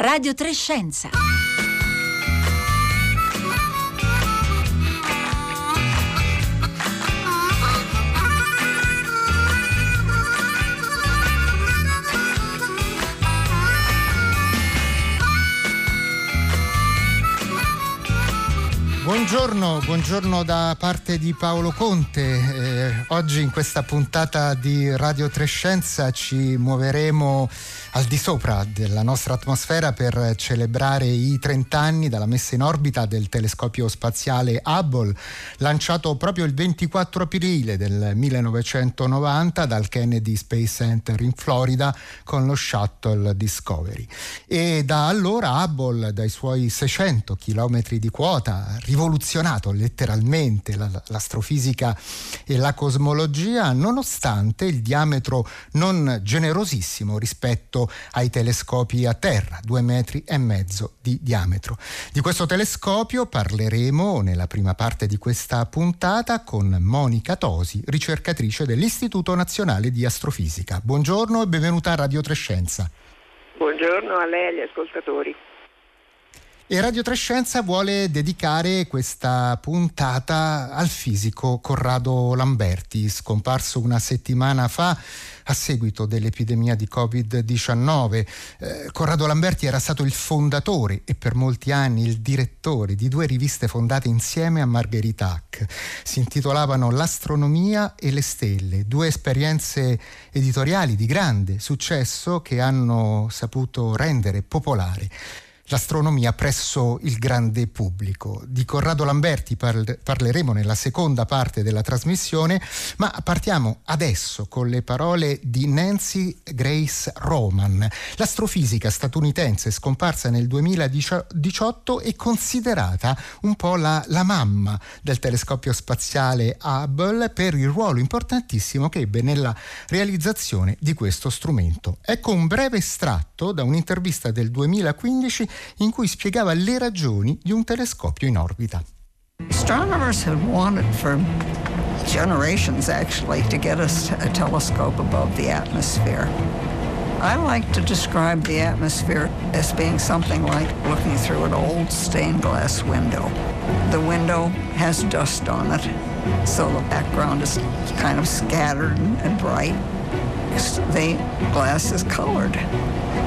Radio Trescenza. Buongiorno, buongiorno da parte di Paolo Conte. Eh, oggi in questa puntata di Radio Trescenza ci muoveremo al di sopra della nostra atmosfera per celebrare i 30 anni dalla messa in orbita del telescopio spaziale Hubble, lanciato proprio il 24 aprile del 1990 dal Kennedy Space Center in Florida con lo shuttle Discovery. E da allora Hubble, dai suoi 600 km di quota, ha rivoluzionato letteralmente l'astrofisica e la cosmologia, nonostante il diametro non generosissimo rispetto rispetto ai telescopi a terra, due metri e mezzo di diametro. Di questo telescopio parleremo nella prima parte di questa puntata con Monica Tosi, ricercatrice dell'Istituto Nazionale di Astrofisica. Buongiorno e benvenuta a Radio Trescenza. Buongiorno a lei e agli ascoltatori. E Radio Trescenza vuole dedicare questa puntata al fisico Corrado Lamberti, scomparso una settimana fa a seguito dell'epidemia di Covid-19. Eh, Corrado Lamberti era stato il fondatore e per molti anni il direttore di due riviste fondate insieme a Margherita Hack. Si intitolavano L'astronomia e le stelle, due esperienze editoriali di grande successo che hanno saputo rendere popolare l'astronomia presso il grande pubblico. Di Corrado Lamberti parleremo nella seconda parte della trasmissione, ma partiamo adesso con le parole di Nancy Grace Roman, l'astrofisica statunitense scomparsa nel 2018 e considerata un po' la, la mamma del telescopio spaziale Hubble per il ruolo importantissimo che ebbe nella realizzazione di questo strumento. Ecco un breve estratto da un'intervista del 2015 in cui spiegava le ragioni di un telescopio in orbita. Astronomers have wanted for generations actually to get us a telescope above the atmosphere. I like to describe the atmosphere as being something like looking through an old stained glass window. The window has dust on it, so the background is kind of scattered and bright. The glass is colored.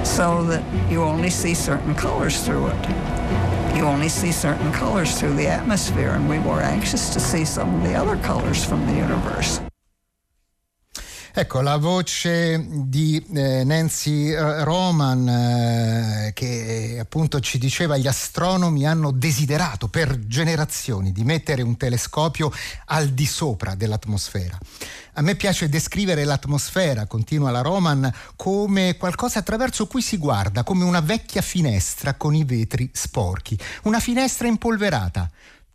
so that you only see certain colors through it. You only see certain colors through the atmosphere, and we were anxious to see some of the other colors from the universe. Ecco, la voce di eh, Nancy eh, Roman eh, che appunto ci diceva gli astronomi hanno desiderato per generazioni di mettere un telescopio al di sopra dell'atmosfera. A me piace descrivere l'atmosfera, continua la Roman, come qualcosa attraverso cui si guarda, come una vecchia finestra con i vetri sporchi, una finestra impolverata.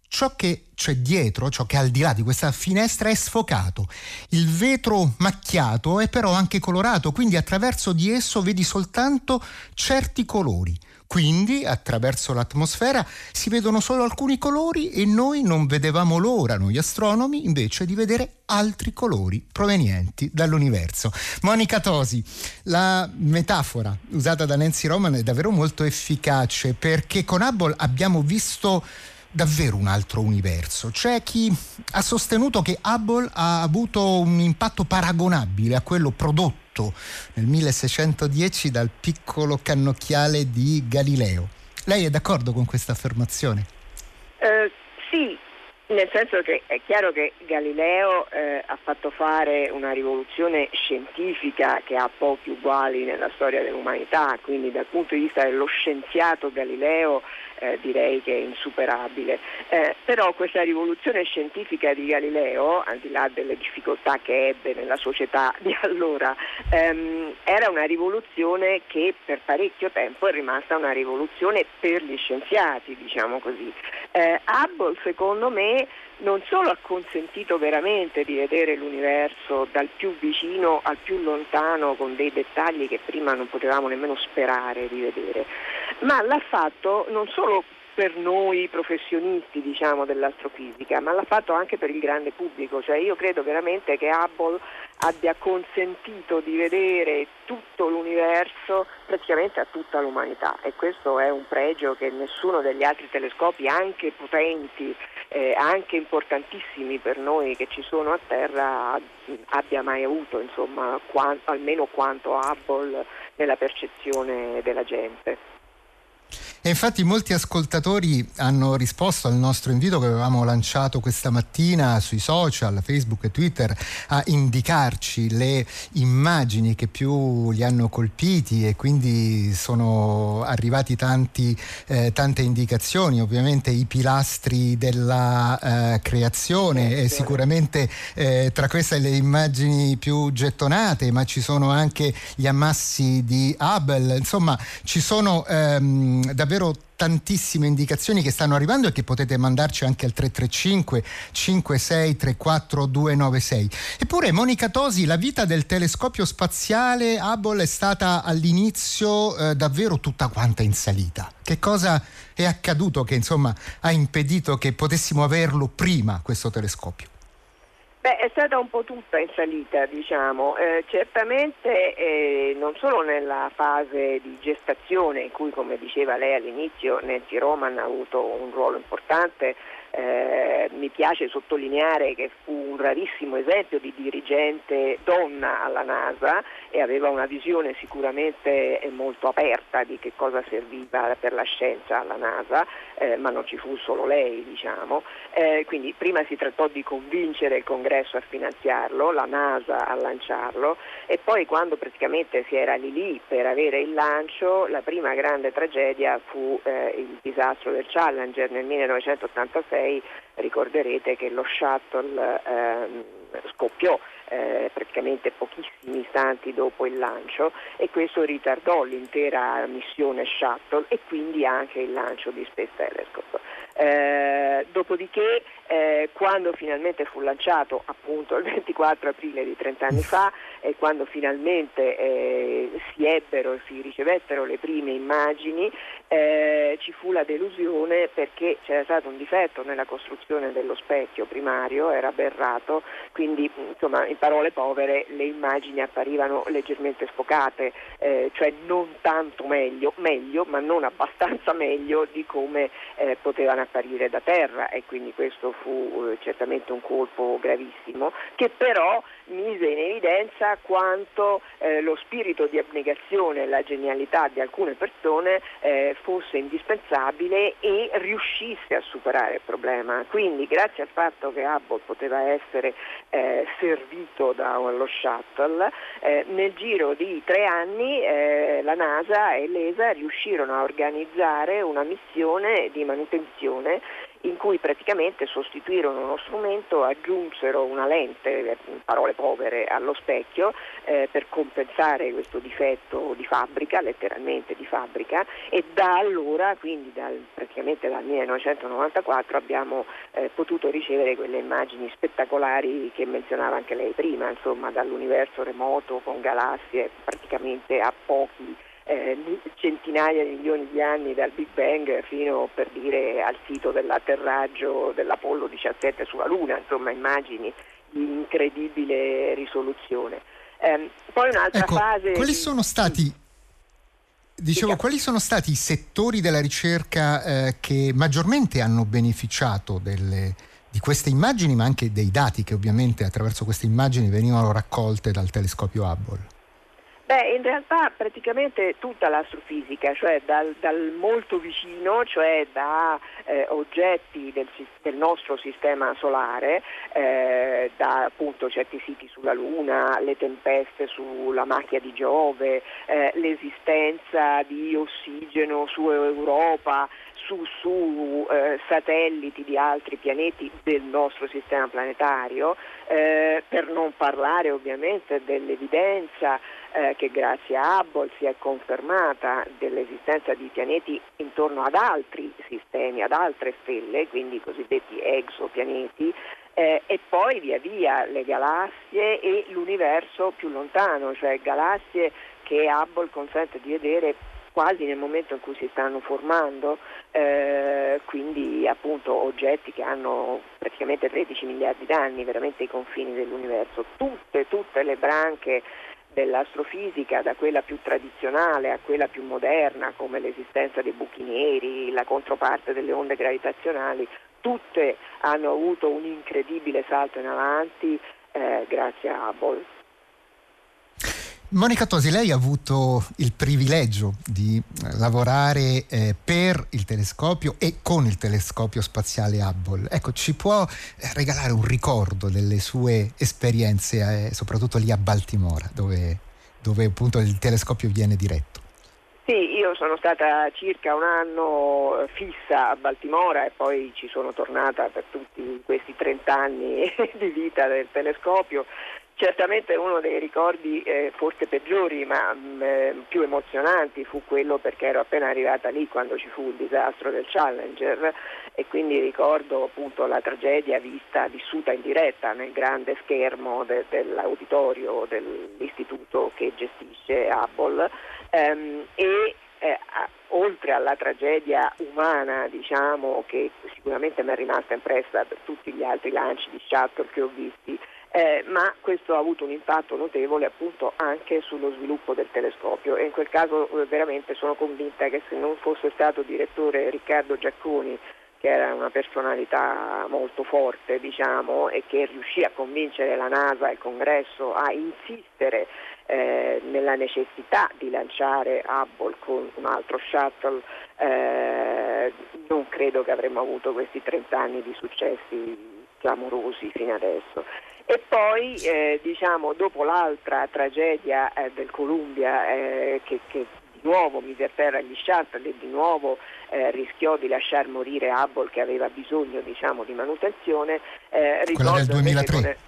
Ciò che c'è dietro, ciò che è al di là di questa finestra è sfocato. Il vetro macchiato è però anche colorato, quindi attraverso di esso vedi soltanto certi colori. Quindi, attraverso l'atmosfera si vedono solo alcuni colori e noi non vedevamo l'ora, noi astronomi, invece di vedere altri colori provenienti dall'universo. Monica Tosi, la metafora usata da Nancy Roman è davvero molto efficace perché con Hubble abbiamo visto davvero un altro universo. C'è chi ha sostenuto che Hubble ha avuto un impatto paragonabile a quello prodotto nel 1610 dal piccolo cannocchiale di Galileo. Lei è d'accordo con questa affermazione? Uh, sì, nel senso che è chiaro che Galileo eh, ha fatto fare una rivoluzione scientifica che ha pochi uguali nella storia dell'umanità, quindi dal punto di vista dello scienziato Galileo eh, direi che è insuperabile. Eh, però questa rivoluzione scientifica di Galileo, al di là delle difficoltà che ebbe nella società di allora, ehm, era una rivoluzione che per parecchio tempo è rimasta una rivoluzione per gli scienziati, diciamo così. Eh, Hubble secondo me non solo ha consentito veramente di vedere l'universo dal più vicino al più lontano con dei dettagli che prima non potevamo nemmeno sperare di vedere, ma l'ha fatto non solo per noi professionisti diciamo, dell'astrofisica, ma l'ha fatto anche per il grande pubblico, cioè io credo veramente che Hubble abbia consentito di vedere tutto l'universo praticamente a tutta l'umanità e questo è un pregio che nessuno degli altri telescopi, anche potenti, eh, anche importantissimi per noi che ci sono a terra, abbia mai avuto, insomma, quanto, almeno quanto Hubble nella percezione della gente. E infatti molti ascoltatori hanno risposto al nostro invito che avevamo lanciato questa mattina sui social, Facebook e Twitter, a indicarci le immagini che più li hanno colpiti e quindi sono arrivati tanti, eh, tante indicazioni, ovviamente i pilastri della eh, creazione e sicuramente eh, tra queste le immagini più gettonate, ma ci sono anche gli ammassi di Hubble, insomma ci sono ehm, davvero davvero tantissime indicazioni che stanno arrivando e che potete mandarci anche al 335 5634 296. Eppure Monica Tosi, la vita del telescopio spaziale Hubble è stata all'inizio eh, davvero tutta quanta in salita. Che cosa è accaduto che insomma ha impedito che potessimo averlo prima questo telescopio? Beh, è stata un po' tutta in salita, diciamo. Eh, certamente eh, non solo nella fase di gestazione, in cui, come diceva lei all'inizio, Nancy Roman ha avuto un ruolo importante, eh, mi piace sottolineare che fu un rarissimo esempio di dirigente donna alla NASA e aveva una visione sicuramente molto aperta di che cosa serviva per la scienza alla NASA, eh, ma non ci fu solo lei, diciamo. Eh, quindi prima si trattò di convincere il congresso a finanziarlo, la NASA a lanciarlo e poi quando praticamente si era lì lì per avere il lancio, la prima grande tragedia fu eh, il disastro del Challenger nel 1986 2006 ricorderete che lo shuttle ehm, scoppiò eh, praticamente pochissimi istanti dopo il lancio e questo ritardò l'intera missione shuttle e quindi anche il lancio di Space Telescope. Eh, dopodiché eh, quando finalmente fu lanciato appunto il 24 aprile di 30 anni fa e quando finalmente eh, si ebbero, si ricevettero le prime immagini eh, ci fu la delusione perché c'era stato un difetto nella costruzione dello specchio primario, era aberrato, quindi insomma in parole povere le immagini apparivano leggermente sfocate, eh, cioè non tanto meglio, meglio, ma non abbastanza meglio di come potevano apparire da terra e quindi questo fu eh, certamente un colpo gravissimo che però mise in evidenza quanto eh, lo spirito di abnegazione e la genialità di alcune persone eh, fosse indispensabile e riuscisse a superare il problema. Quindi grazie al fatto che Hubble poteva essere eh, servito dallo shuttle, eh, nel giro di tre anni eh, la NASA e l'ESA riuscirono a organizzare una missione di manutenzione in cui praticamente sostituirono uno strumento, aggiunsero una lente, parole povere, allo specchio eh, per compensare questo difetto di fabbrica, letteralmente di fabbrica, e da allora, quindi dal, praticamente dal 1994, abbiamo eh, potuto ricevere quelle immagini spettacolari che menzionava anche lei prima, insomma dall'universo remoto con galassie praticamente a pochi eh, centinaia di milioni di anni dal Big Bang fino per dire al sito dell'atterraggio dell'Apollo 17 sulla Luna, insomma immagini di incredibile risoluzione. Eh, poi un'altra ecco, fase. Quali sono stati Dicevo, quali sono stati i settori della ricerca eh, che maggiormente hanno beneficiato delle, di queste immagini, ma anche dei dati che ovviamente attraverso queste immagini venivano raccolte dal telescopio Hubble? Beh, in realtà praticamente tutta l'astrofisica, cioè dal, dal molto vicino, cioè da eh, oggetti del, del, nostro sistema solare, eh, da appunto certi siti sulla Luna, le tempeste sulla macchia di Giove, eh, l'esistenza di ossigeno su Europa, su, su eh, satelliti di altri pianeti del nostro sistema planetario, eh, per non parlare ovviamente dell'evidenza eh, che grazie a Hubble si è confermata dell'esistenza di pianeti intorno ad altri sistemi, ad altre stelle, quindi i cosiddetti exopianeti, eh, e poi via via le galassie e l'universo più lontano, cioè galassie che Hubble consente di vedere quasi nel momento in cui si stanno formando, eh, quindi appunto oggetti che hanno praticamente 13 miliardi d'anni, veramente i confini dell'universo, tutte, tutte le branche dell'astrofisica, da quella più tradizionale a quella più moderna, come l'esistenza dei buchi neri, la controparte delle onde gravitazionali, tutte hanno avuto un incredibile salto in avanti eh, grazie a Hubble. Monica Tosi, lei ha avuto il privilegio di lavorare eh, per il telescopio e con il telescopio spaziale Hubble. Ecco, ci può eh, regalare un ricordo delle sue esperienze, eh, soprattutto lì a Baltimora, dove, dove appunto il telescopio viene diretto? Sì, io sono stata circa un anno fissa a Baltimora e poi ci sono tornata per tutti questi 30 anni di vita del telescopio Certamente uno dei ricordi eh, forse peggiori ma mh, mm, eh, più emozionanti fu quello perché ero appena arrivata lì quando ci fu il disastro del Challenger e quindi ricordo appunto la tragedia vista, vissuta in diretta nel grande schermo de, dell'auditorio dell'istituto che gestisce Hubble ehm, e eh, oltre alla tragedia umana diciamo, che sicuramente mi è rimasta impressa per tutti gli altri lanci di shuttle che ho visti eh, ma questo ha avuto un impatto notevole appunto anche sullo sviluppo del telescopio e in quel caso eh, veramente sono convinta che se non fosse stato direttore Riccardo Giacconi che era una personalità molto forte diciamo, e che riuscì a convincere la NASA e il Congresso a insistere eh, nella necessità di lanciare Hubble con un altro shuttle, eh, non credo che avremmo avuto questi 30 anni di successi clamorosi fino adesso. E poi eh, diciamo, dopo l'altra tragedia eh, del Columbia eh, che, che, di nuovo mise a terra gli shuttle e di nuovo eh, rischiò di lasciar morire Hubble che aveva bisogno diciamo, di manutenzione. Eh, Quella del 2003.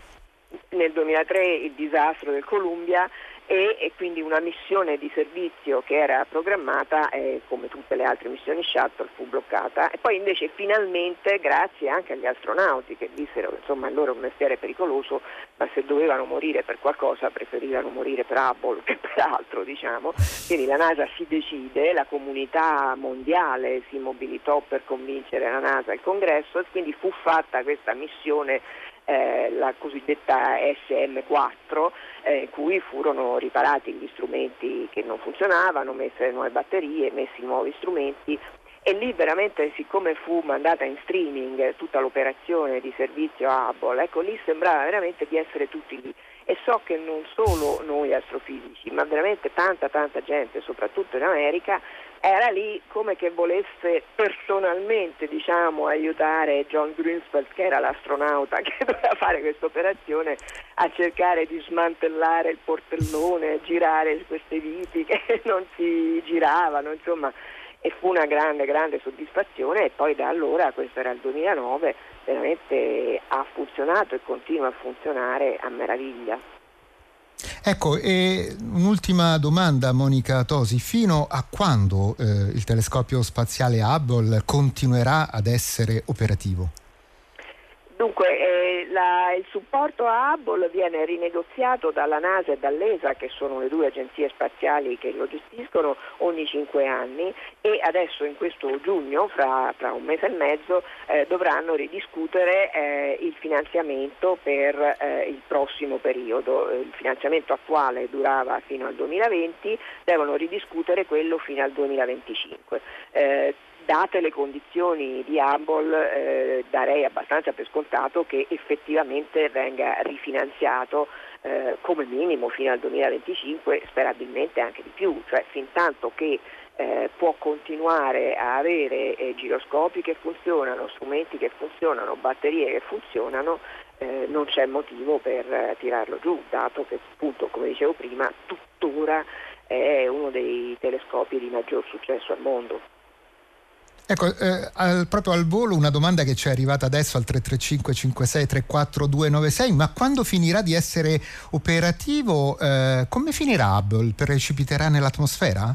Nel 2003 il disastro del Columbia e, e, quindi una missione di servizio che era programmata, eh, come tutte le altre missioni shuttle, fu bloccata e poi invece finalmente, grazie anche agli astronauti che dissero che insomma il loro è un mestiere pericoloso, ma se dovevano morire per qualcosa preferivano morire per Hubble che per altro, diciamo. Quindi la NASA si decide, la comunità mondiale si mobilitò per convincere la NASA e il Congresso e quindi fu fatta questa missione eh, la cosiddetta SM4 eh, in cui furono riparati gli strumenti che non funzionavano, messe nuove batterie, messi nuovi strumenti. E lì veramente siccome fu mandata in streaming tutta l'operazione di servizio Hubble, ecco lì sembrava veramente di essere tutti lì. E so che non solo noi astrofisici, ma veramente tanta tanta gente, soprattutto in America, era lì come che volesse personalmente diciamo, aiutare John Greensfeld, che era l'astronauta che doveva fare questa operazione, a cercare di smantellare il portellone, girare queste viti che non si giravano, insomma, e fu una grande, grande soddisfazione e poi da allora, questo era il 2009, veramente ha funzionato e continua a funzionare a meraviglia. Ecco, e un'ultima domanda Monica Tosi, fino a quando eh, il telescopio spaziale Hubble continuerà ad essere operativo? Dunque, eh, la, il supporto a Hubble viene rinegoziato dalla NASA e dall'ESA, che sono le due agenzie spaziali che lo gestiscono, ogni cinque anni e adesso in questo giugno, fra, fra un mese e mezzo, eh, dovranno ridiscutere eh, il finanziamento per eh, il prossimo periodo. Il finanziamento attuale durava fino al 2020, devono ridiscutere quello fino al 2025 date le condizioni di Hubble eh, darei abbastanza per scontato che effettivamente venga rifinanziato eh, come minimo fino al 2025, sperabilmente anche di più, cioè fin tanto che eh, può continuare a avere eh, giroscopi che funzionano, strumenti che funzionano, batterie che funzionano, eh, non c'è motivo per eh, tirarlo giù, dato che appunto, come dicevo prima, tuttora è uno dei telescopi di maggior successo al mondo. Ecco, eh, al, proprio al volo una domanda che ci è arrivata adesso al 335 56 34 296, ma quando finirà di essere operativo, eh, come finirà Hubble? Precipiterà nell'atmosfera?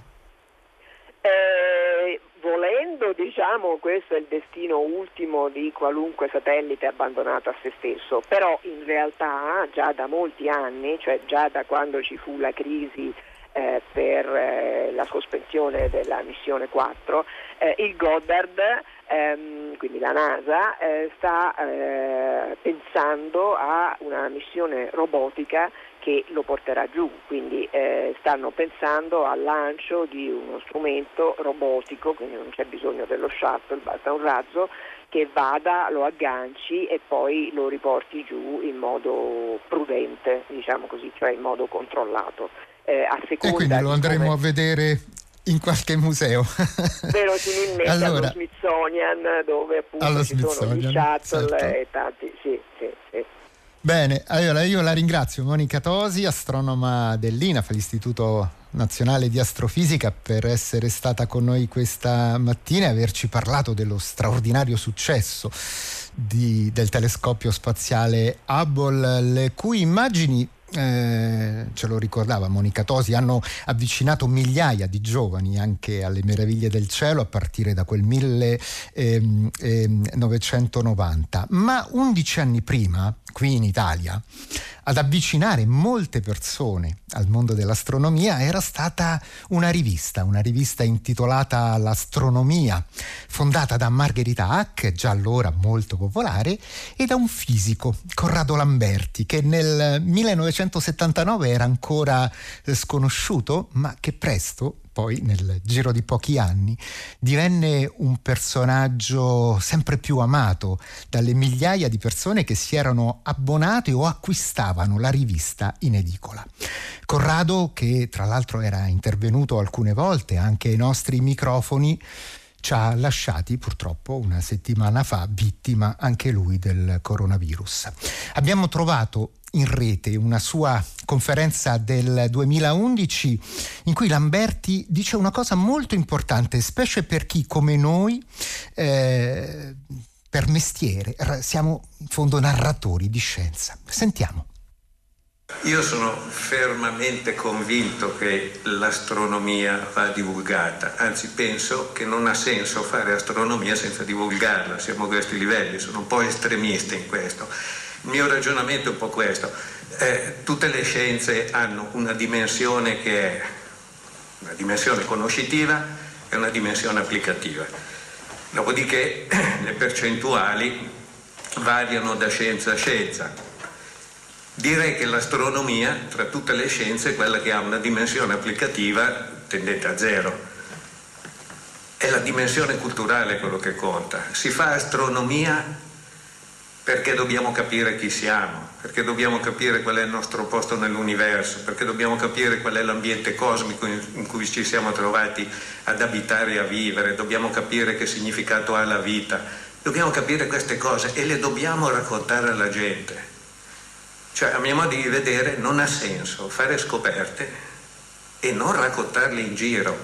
Eh, volendo, diciamo, questo è il destino ultimo di qualunque satellite abbandonato a se stesso, però in realtà già da molti anni, cioè già da quando ci fu la crisi eh, per eh, la sospensione della missione 4, eh, il Goddard, ehm, quindi la NASA, eh, sta eh, pensando a una missione robotica che lo porterà giù, quindi stanno pensando al lancio di uno strumento robotico, quindi non c'è bisogno dello shuttle, basta un razzo che vada, lo agganci e poi lo riporti giù in modo prudente, diciamo così, cioè in modo controllato. Eh, a seconda e quindi lo andremo come... a vedere in qualche museo. Verosimilmente allora, allo Smithsonian dove appunto ci sono gli shuttle certo. e tanti, sì, sì, sì. Bene, allora io la ringrazio Monica Tosi, astronoma dell'INAF, l'Istituto Nazionale di Astrofisica, per essere stata con noi questa mattina e averci parlato dello straordinario successo di, del telescopio spaziale Hubble, le cui immagini eh, ce lo ricordava Monica Tosi, hanno avvicinato migliaia di giovani anche alle meraviglie del cielo a partire da quel 1990. Ehm, ehm, Ma undici anni prima, qui in Italia, ad avvicinare molte persone al mondo dell'astronomia era stata una rivista, una rivista intitolata L'Astronomia, fondata da Margherita Hack, già allora molto popolare, e da un fisico, Corrado Lamberti, che nel 1979 era ancora sconosciuto, ma che presto poi nel giro di pochi anni divenne un personaggio sempre più amato dalle migliaia di persone che si erano abbonate o acquistavano la rivista in edicola. Corrado, che tra l'altro era intervenuto alcune volte anche ai nostri microfoni, ci ha lasciati purtroppo una settimana fa vittima anche lui del coronavirus. Abbiamo trovato in rete una sua conferenza del 2011 in cui Lamberti dice una cosa molto importante, specie per chi come noi eh, per mestiere siamo in fondo narratori di scienza. Sentiamo. Io sono fermamente convinto che l'astronomia va divulgata, anzi penso che non ha senso fare astronomia senza divulgarla, siamo a questi livelli, sono un po' estremista in questo. Il mio ragionamento è un po' questo. Eh, tutte le scienze hanno una dimensione che è una dimensione conoscitiva e una dimensione applicativa. Dopodiché le percentuali variano da scienza a scienza. Direi che l'astronomia, tra tutte le scienze, è quella che ha una dimensione applicativa tendente a zero. È la dimensione culturale quello che conta. Si fa astronomia perché dobbiamo capire chi siamo, perché dobbiamo capire qual è il nostro posto nell'universo, perché dobbiamo capire qual è l'ambiente cosmico in cui ci siamo trovati ad abitare e a vivere, dobbiamo capire che significato ha la vita, dobbiamo capire queste cose e le dobbiamo raccontare alla gente. Cioè, a mio modo di vedere, non ha senso fare scoperte e non raccontarle in giro,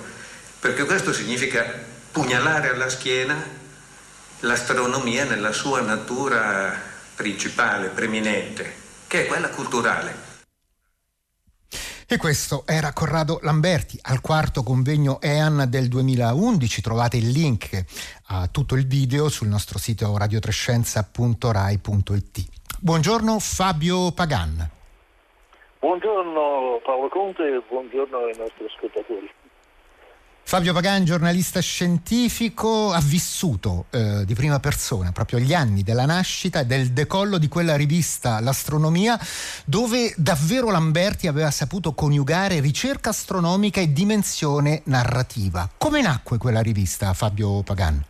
perché questo significa pugnalare alla schiena l'astronomia nella sua natura principale, preminente, che è quella culturale. E questo era Corrado Lamberti al quarto convegno EAN del 2011. Trovate il link a tutto il video sul nostro sito radiotrescienza.rai.it. Buongiorno Fabio Pagan. Buongiorno Paolo Conte e buongiorno ai nostri ascoltatori. Fabio Pagan, giornalista scientifico, ha vissuto eh, di prima persona proprio gli anni della nascita e del decollo di quella rivista L'Astronomia, dove davvero Lamberti aveva saputo coniugare ricerca astronomica e dimensione narrativa. Come nacque quella rivista, Fabio Pagan?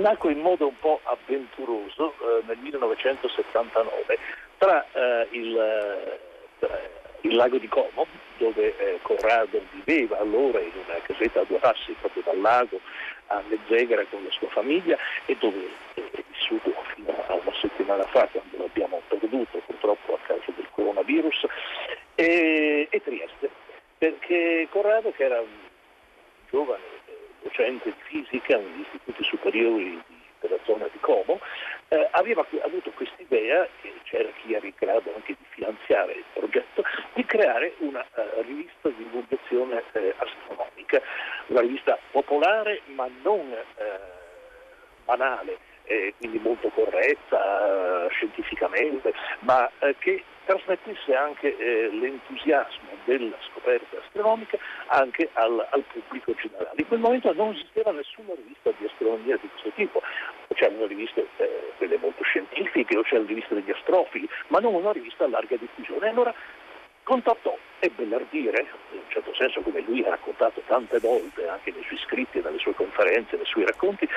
Nacque in modo un po' avventuroso eh, nel 1979 tra eh, il, eh, il lago di Como dove eh, Corrado viveva allora in una casetta a due passi proprio dal lago a Mezzegara con la sua famiglia e dove è vissuto fino a una settimana fa quando l'abbiamo perduto purtroppo a causa del coronavirus e, e Trieste. Perché Corrado che era un giovane eh, docente di fisica negli istituti superiori di della zona di Como, eh, aveva avuto quest'idea, e c'era chi era in grado anche di finanziare il progetto, di creare una uh, rivista di divulgazione eh, astronomica, una rivista popolare ma non eh, banale, eh, quindi molto corretta scientificamente, ma che trasmettesse anche l'entusiasmo della scoperta astronomica anche al, al, pubblico generale. In quel momento non esisteva nessuna rivista di astronomia di questo tipo, c'erano riviste eh, quelle molto scientifiche o c'erano riviste degli astrofili, ma non una rivista a larga diffusione. Allora contattò ebbe l'ardire, in un certo senso come lui ha raccontato tante volte anche nei suoi scritti, nelle sue conferenze, nei suoi racconti,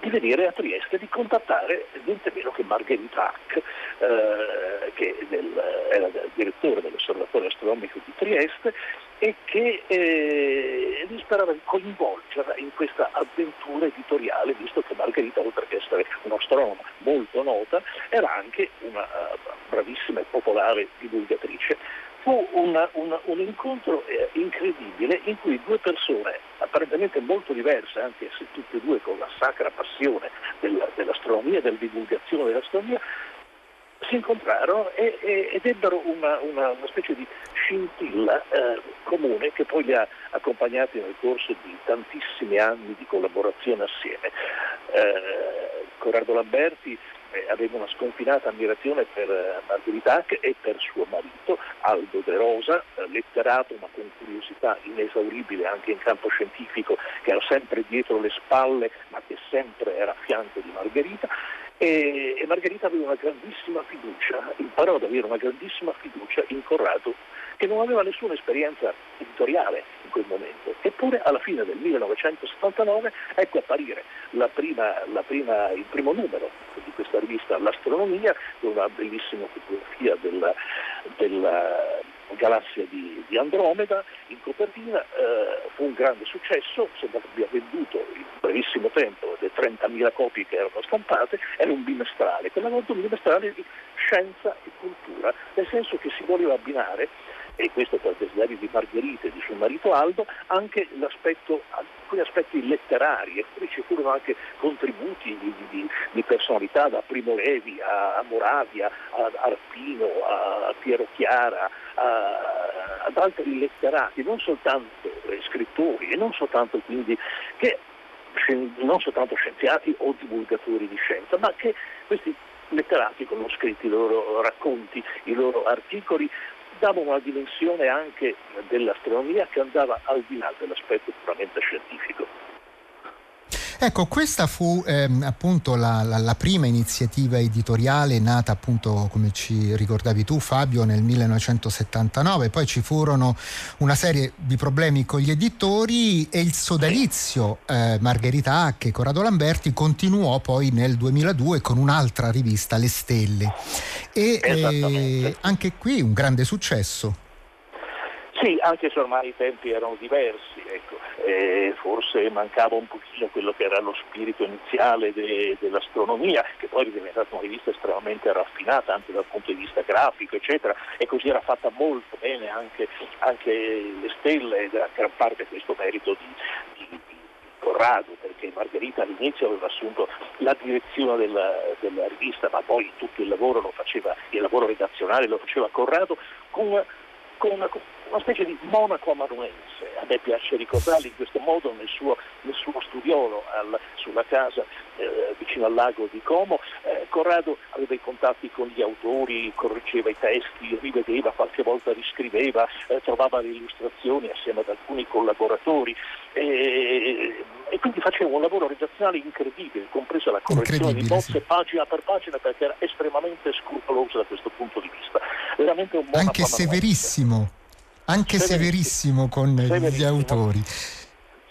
di venire a Trieste di contattare niente meno che Margherita Hack, eh, che del, era direttore dell'Osservatorio Astronomico di Trieste e che eh, sperava di coinvolgerla in questa avventura editoriale, visto che Margherita, oltre che essere un'astronoma molto nota, era anche una uh, bravissima e popolare divulgatrice fu una, una, un incontro eh, incredibile in cui due persone apparentemente molto diverse, anche se tutte e due con la sacra passione della, dell'astronomia della divulgazione dell'astronomia, si incontrarono e, e, ed ebbero una, una, una, specie di scintilla eh, comune che poi li ha accompagnati nel corso di tantissimi anni di collaborazione assieme. Eh, Corrado Lamberti eh, aveva una sconfinata ammirazione per eh, Margherita Hack e per suo marito Aldo De Rosa, eh, letterato ma con curiosità inesauribile anche in campo scientifico, che era sempre dietro le spalle ma che sempre era a fianco di Margherita. E, e Margherita aveva una grandissima fiducia, imparò ad avere una grandissima fiducia in Corrado che non aveva nessuna esperienza editoriale in quel momento. Eppure alla fine del 1979 ecco apparire la prima, la prima, il primo numero di questa rivista L'Astronomia, con una bellissima fotografia della, della galassia di, di, Andromeda in copertina, eh, fu un grande successo, sembra che abbia venduto in brevissimo tempo le 30.000 copie che erano stampate, era un bimestrale, quella volta un bimestrale di scienza e cultura, nel senso che si voleva abbinare e questo per desiderio di Margherita e di suo marito Aldo, anche alcuni aspetti letterari, e poi ci furono anche contributi di, di, di personalità da Primo Levi a, a Moravia, a Arpino, a Piero Chiara, a, ad altri letterati, non soltanto scrittori e non soltanto quindi che non soltanto scienziati o divulgatori di scienza, ma che questi letterati con scritti i loro racconti, i loro articoli, dava una dimensione anche dell'astronomia che andava al di là dell'aspetto puramente scientifico. Ecco, questa fu ehm, appunto la, la, la, prima iniziativa editoriale nata appunto, come ci ricordavi tu Fabio, nel 1979, poi ci furono una serie di problemi con gli editori e il sodalizio eh, Margherita Hack e Corrado Lamberti continuò poi nel 2002 con un'altra rivista, Le Stelle. E eh, anche qui un grande successo. Sì, anche se ormai i tempi erano diversi, ecco. Eh, forse mancava un pochino quello che era lo spirito iniziale de- dell'astronomia, che poi è diventata una rivista estremamente raffinata anche dal punto di vista grafico, eccetera, e così era fatta molto bene anche, anche le stelle, era gran parte questo merito di, di, di Corrado, perché Margherita all'inizio aveva assunto la direzione della, della rivista, ma poi tutto il lavoro lo faceva, il lavoro redazionale lo faceva Corrado con con una, una specie di monaco amanuense. A me piace ricordarli in questo modo nel suo, nel suo studiolo al, sulla casa eh, vicino al lago di Como. Eh, Corrado aveva i contatti con gli autori, correggeva i testi, rivedeva, qualche volta riscriveva, eh, trovava le illustrazioni assieme ad alcuni collaboratori e, e quindi faceva un lavoro redazionale incredibile, compresa la correzione di bozze sì. pagina per pagina perché era estremamente scrupoloso da questo punto di vista. Veramente un buon Anche severissimo, anche severissimo, con gli autori.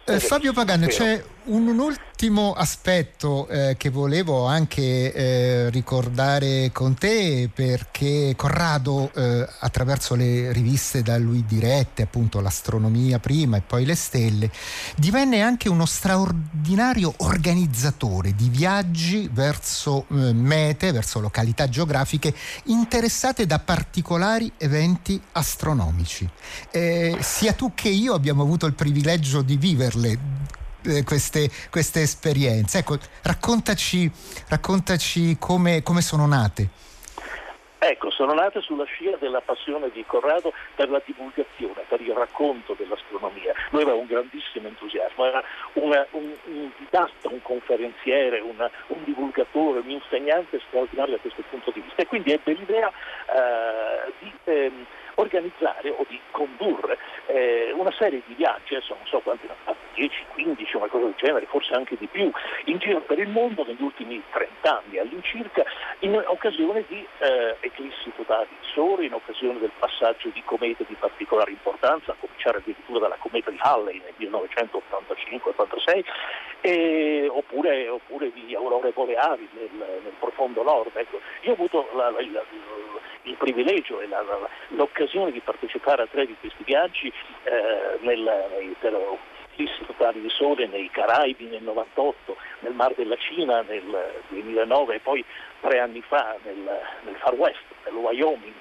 Eh, Fabio Pagano, c'è un, un, ultimo aspetto eh, che volevo anche eh, ricordare con te perché Corrado eh, attraverso le riviste da lui dirette, appunto l'astronomia prima e poi le stelle, divenne anche uno straordinario organizzatore di viaggi verso eh, mete, verso località geografiche interessate da particolari eventi astronomici. Eh, sia tu che io abbiamo avuto il privilegio di viverle eh, queste, queste, esperienze. Ecco, raccontaci, raccontaci come, come sono nate. Ecco, sono nate sulla scia della passione di Corrado per la divulgazione, per il racconto dell'astronomia. Lui aveva un grandissimo entusiasmo, era una, un, un, didatta, un conferenziere, una, un divulgatore, un insegnante straordinario da questo punto di vista e quindi ebbe l'idea eh, di ehm, organizzare o di condurre eh, una serie di viaggi, adesso non so quanti ne ha fatti, 10, 15, una cosa del genere, forse anche di più, in giro per il mondo negli ultimi 30 anni all'incirca, in occasione di eh, eclissi totali di sole, in occasione del passaggio di comete di particolare importanza, a cominciare addirittura dalla cometa di Halley nel 1985-86, eh, oppure, oppure, di aurore boreali nel, nel profondo nord. Ecco, io ho avuto la, la, la, il privilegio e l'occasione di partecipare a tre di questi viaggi eh, nel, nei eclissi totali di sole nei Caraibi nel 98, nel Mar della Cina nel 2009 e poi tre anni fa nel, nel Far West, nel Wyoming,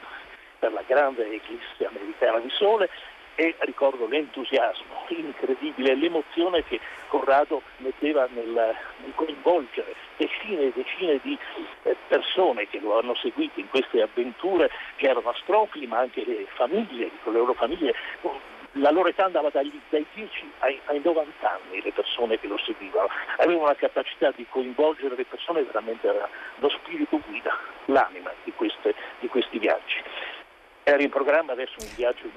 per la grande eclisse americana di sole. E ricordo l'entusiasmo incredibile, l'emozione che Corrado metteva nel, nel coinvolgere decine e decine di eh, persone che lo hanno seguito in queste avventure che erano astrofili ma anche le famiglie, le loro famiglie la loro età andava dagli, dai 10 ai, ai, 90 anni le persone che lo seguivano, avevano una capacità di coinvolgere le persone, veramente era lo spirito guida, l'anima di, queste, di questi viaggi. Era in programma adesso un viaggio in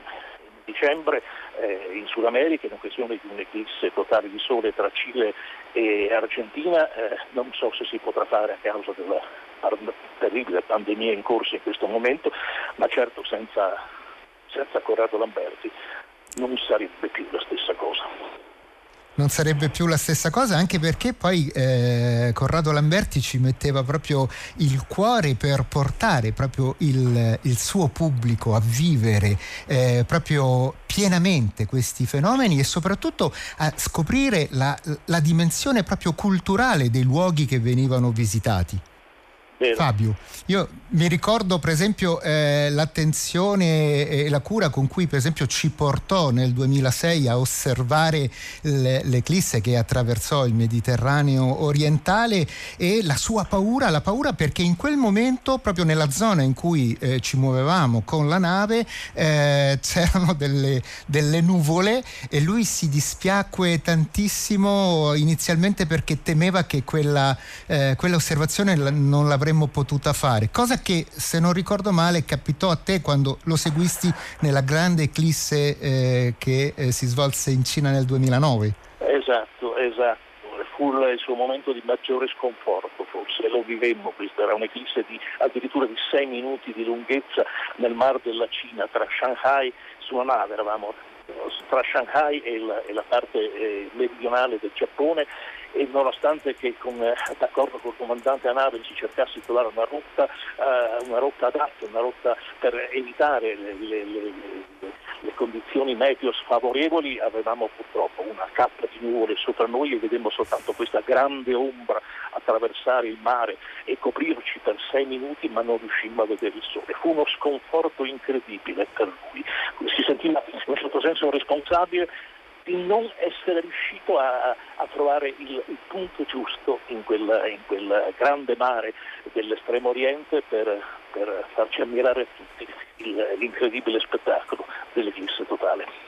dicembre eh, in Sud America in occasione di un'eclisse totale di sole tra Cile e Argentina, eh, non so se si potrà fare a causa della terribile pandemia in corso in questo momento, ma certo senza, senza Corrado Lamberti non sarebbe più la stessa cosa non sarebbe più la stessa cosa, anche perché poi eh, Corrado Lamberti ci metteva proprio il cuore per portare proprio il, il suo pubblico a vivere eh, proprio pienamente questi fenomeni e soprattutto a scoprire la, la dimensione proprio culturale dei luoghi che venivano visitati. Vero. Fabio, io mi ricordo per esempio eh, l'attenzione e la cura con cui per esempio ci portò nel 2006 a osservare l'eclisse che attraversò il Mediterraneo orientale e la sua paura, la paura perché in quel momento proprio nella zona in cui eh, ci muovevamo con la nave eh, c'erano delle, delle nuvole e lui si dispiacque tantissimo inizialmente perché temeva che quella, eh, quella osservazione non l'avrebbe avremmo potuta fare, cosa che se non ricordo male capitò a te quando lo seguisti nella grande eclisse eh, che eh, si svolse in Cina nel 2009. Esatto, esatto. Fu il suo momento di maggiore sconforto, forse lo vivemmo, questa era un'eclisse di addirittura di sei minuti di lunghezza nel mar della Cina tra Shanghai su nave, eravamo tra Shanghai e la, e la parte eh, meridionale del Giappone e nonostante che con, d'accordo col comandante a nave si cercasse di trovare una rotta, eh, una rotta adatta, una rotta per evitare le, le, le, le condizioni meteo sfavorevoli, avevamo purtroppo una cappa di nuvole sopra noi e vedemmo soltanto questa grande ombra attraversare il mare e coprirci per sei minuti ma non riuscimmo a vedere il sole. Fu uno sconforto incredibile per lui. Si sentiva in un certo senso responsabile di non essere riuscito a, a trovare il, il, punto giusto in quel, grande mare dell'estremo oriente per, per farci ammirare tutti il, l'incredibile spettacolo dell'eclisse totale.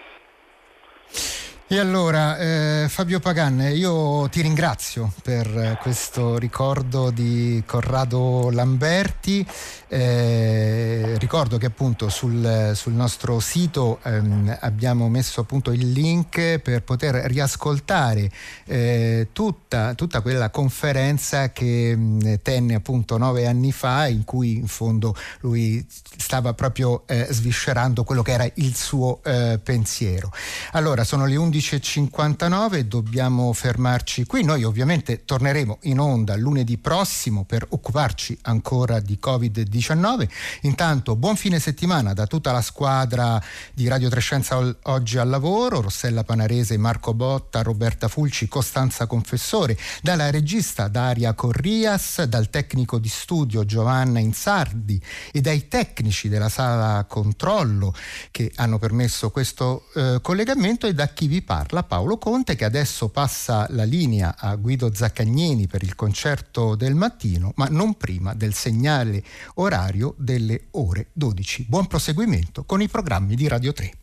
E allora, eh, Fabio Pagan, io ti ringrazio per eh, questo ricordo di Corrado Lamberti. Eh, ricordo che appunto sul, sul nostro sito ehm, abbiamo messo appunto il link per poter riascoltare eh, tutta, tutta, quella conferenza che mh, tenne appunto nove anni fa in cui in fondo lui stava proprio eh, sviscerando quello che era il suo eh, pensiero. Allora, sono le 11 11.59 dobbiamo fermarci qui. Noi ovviamente torneremo in onda lunedì prossimo per occuparci ancora di Covid-19. Intanto buon fine settimana da tutta la squadra di Radio Trescenza oggi al lavoro, Rossella Panarese, Marco Botta, Roberta Fulci, Costanza Confessore, dalla regista Daria Corrias, dal tecnico di studio Giovanna Insardi e dai tecnici della sala controllo che hanno permesso questo eh, collegamento e da chi vi parla Paolo Conte che adesso passa la linea a Guido Zaccagnini per il concerto del mattino, ma non prima del segnale orario delle ore 12. Buon proseguimento con i programmi di Radio 3.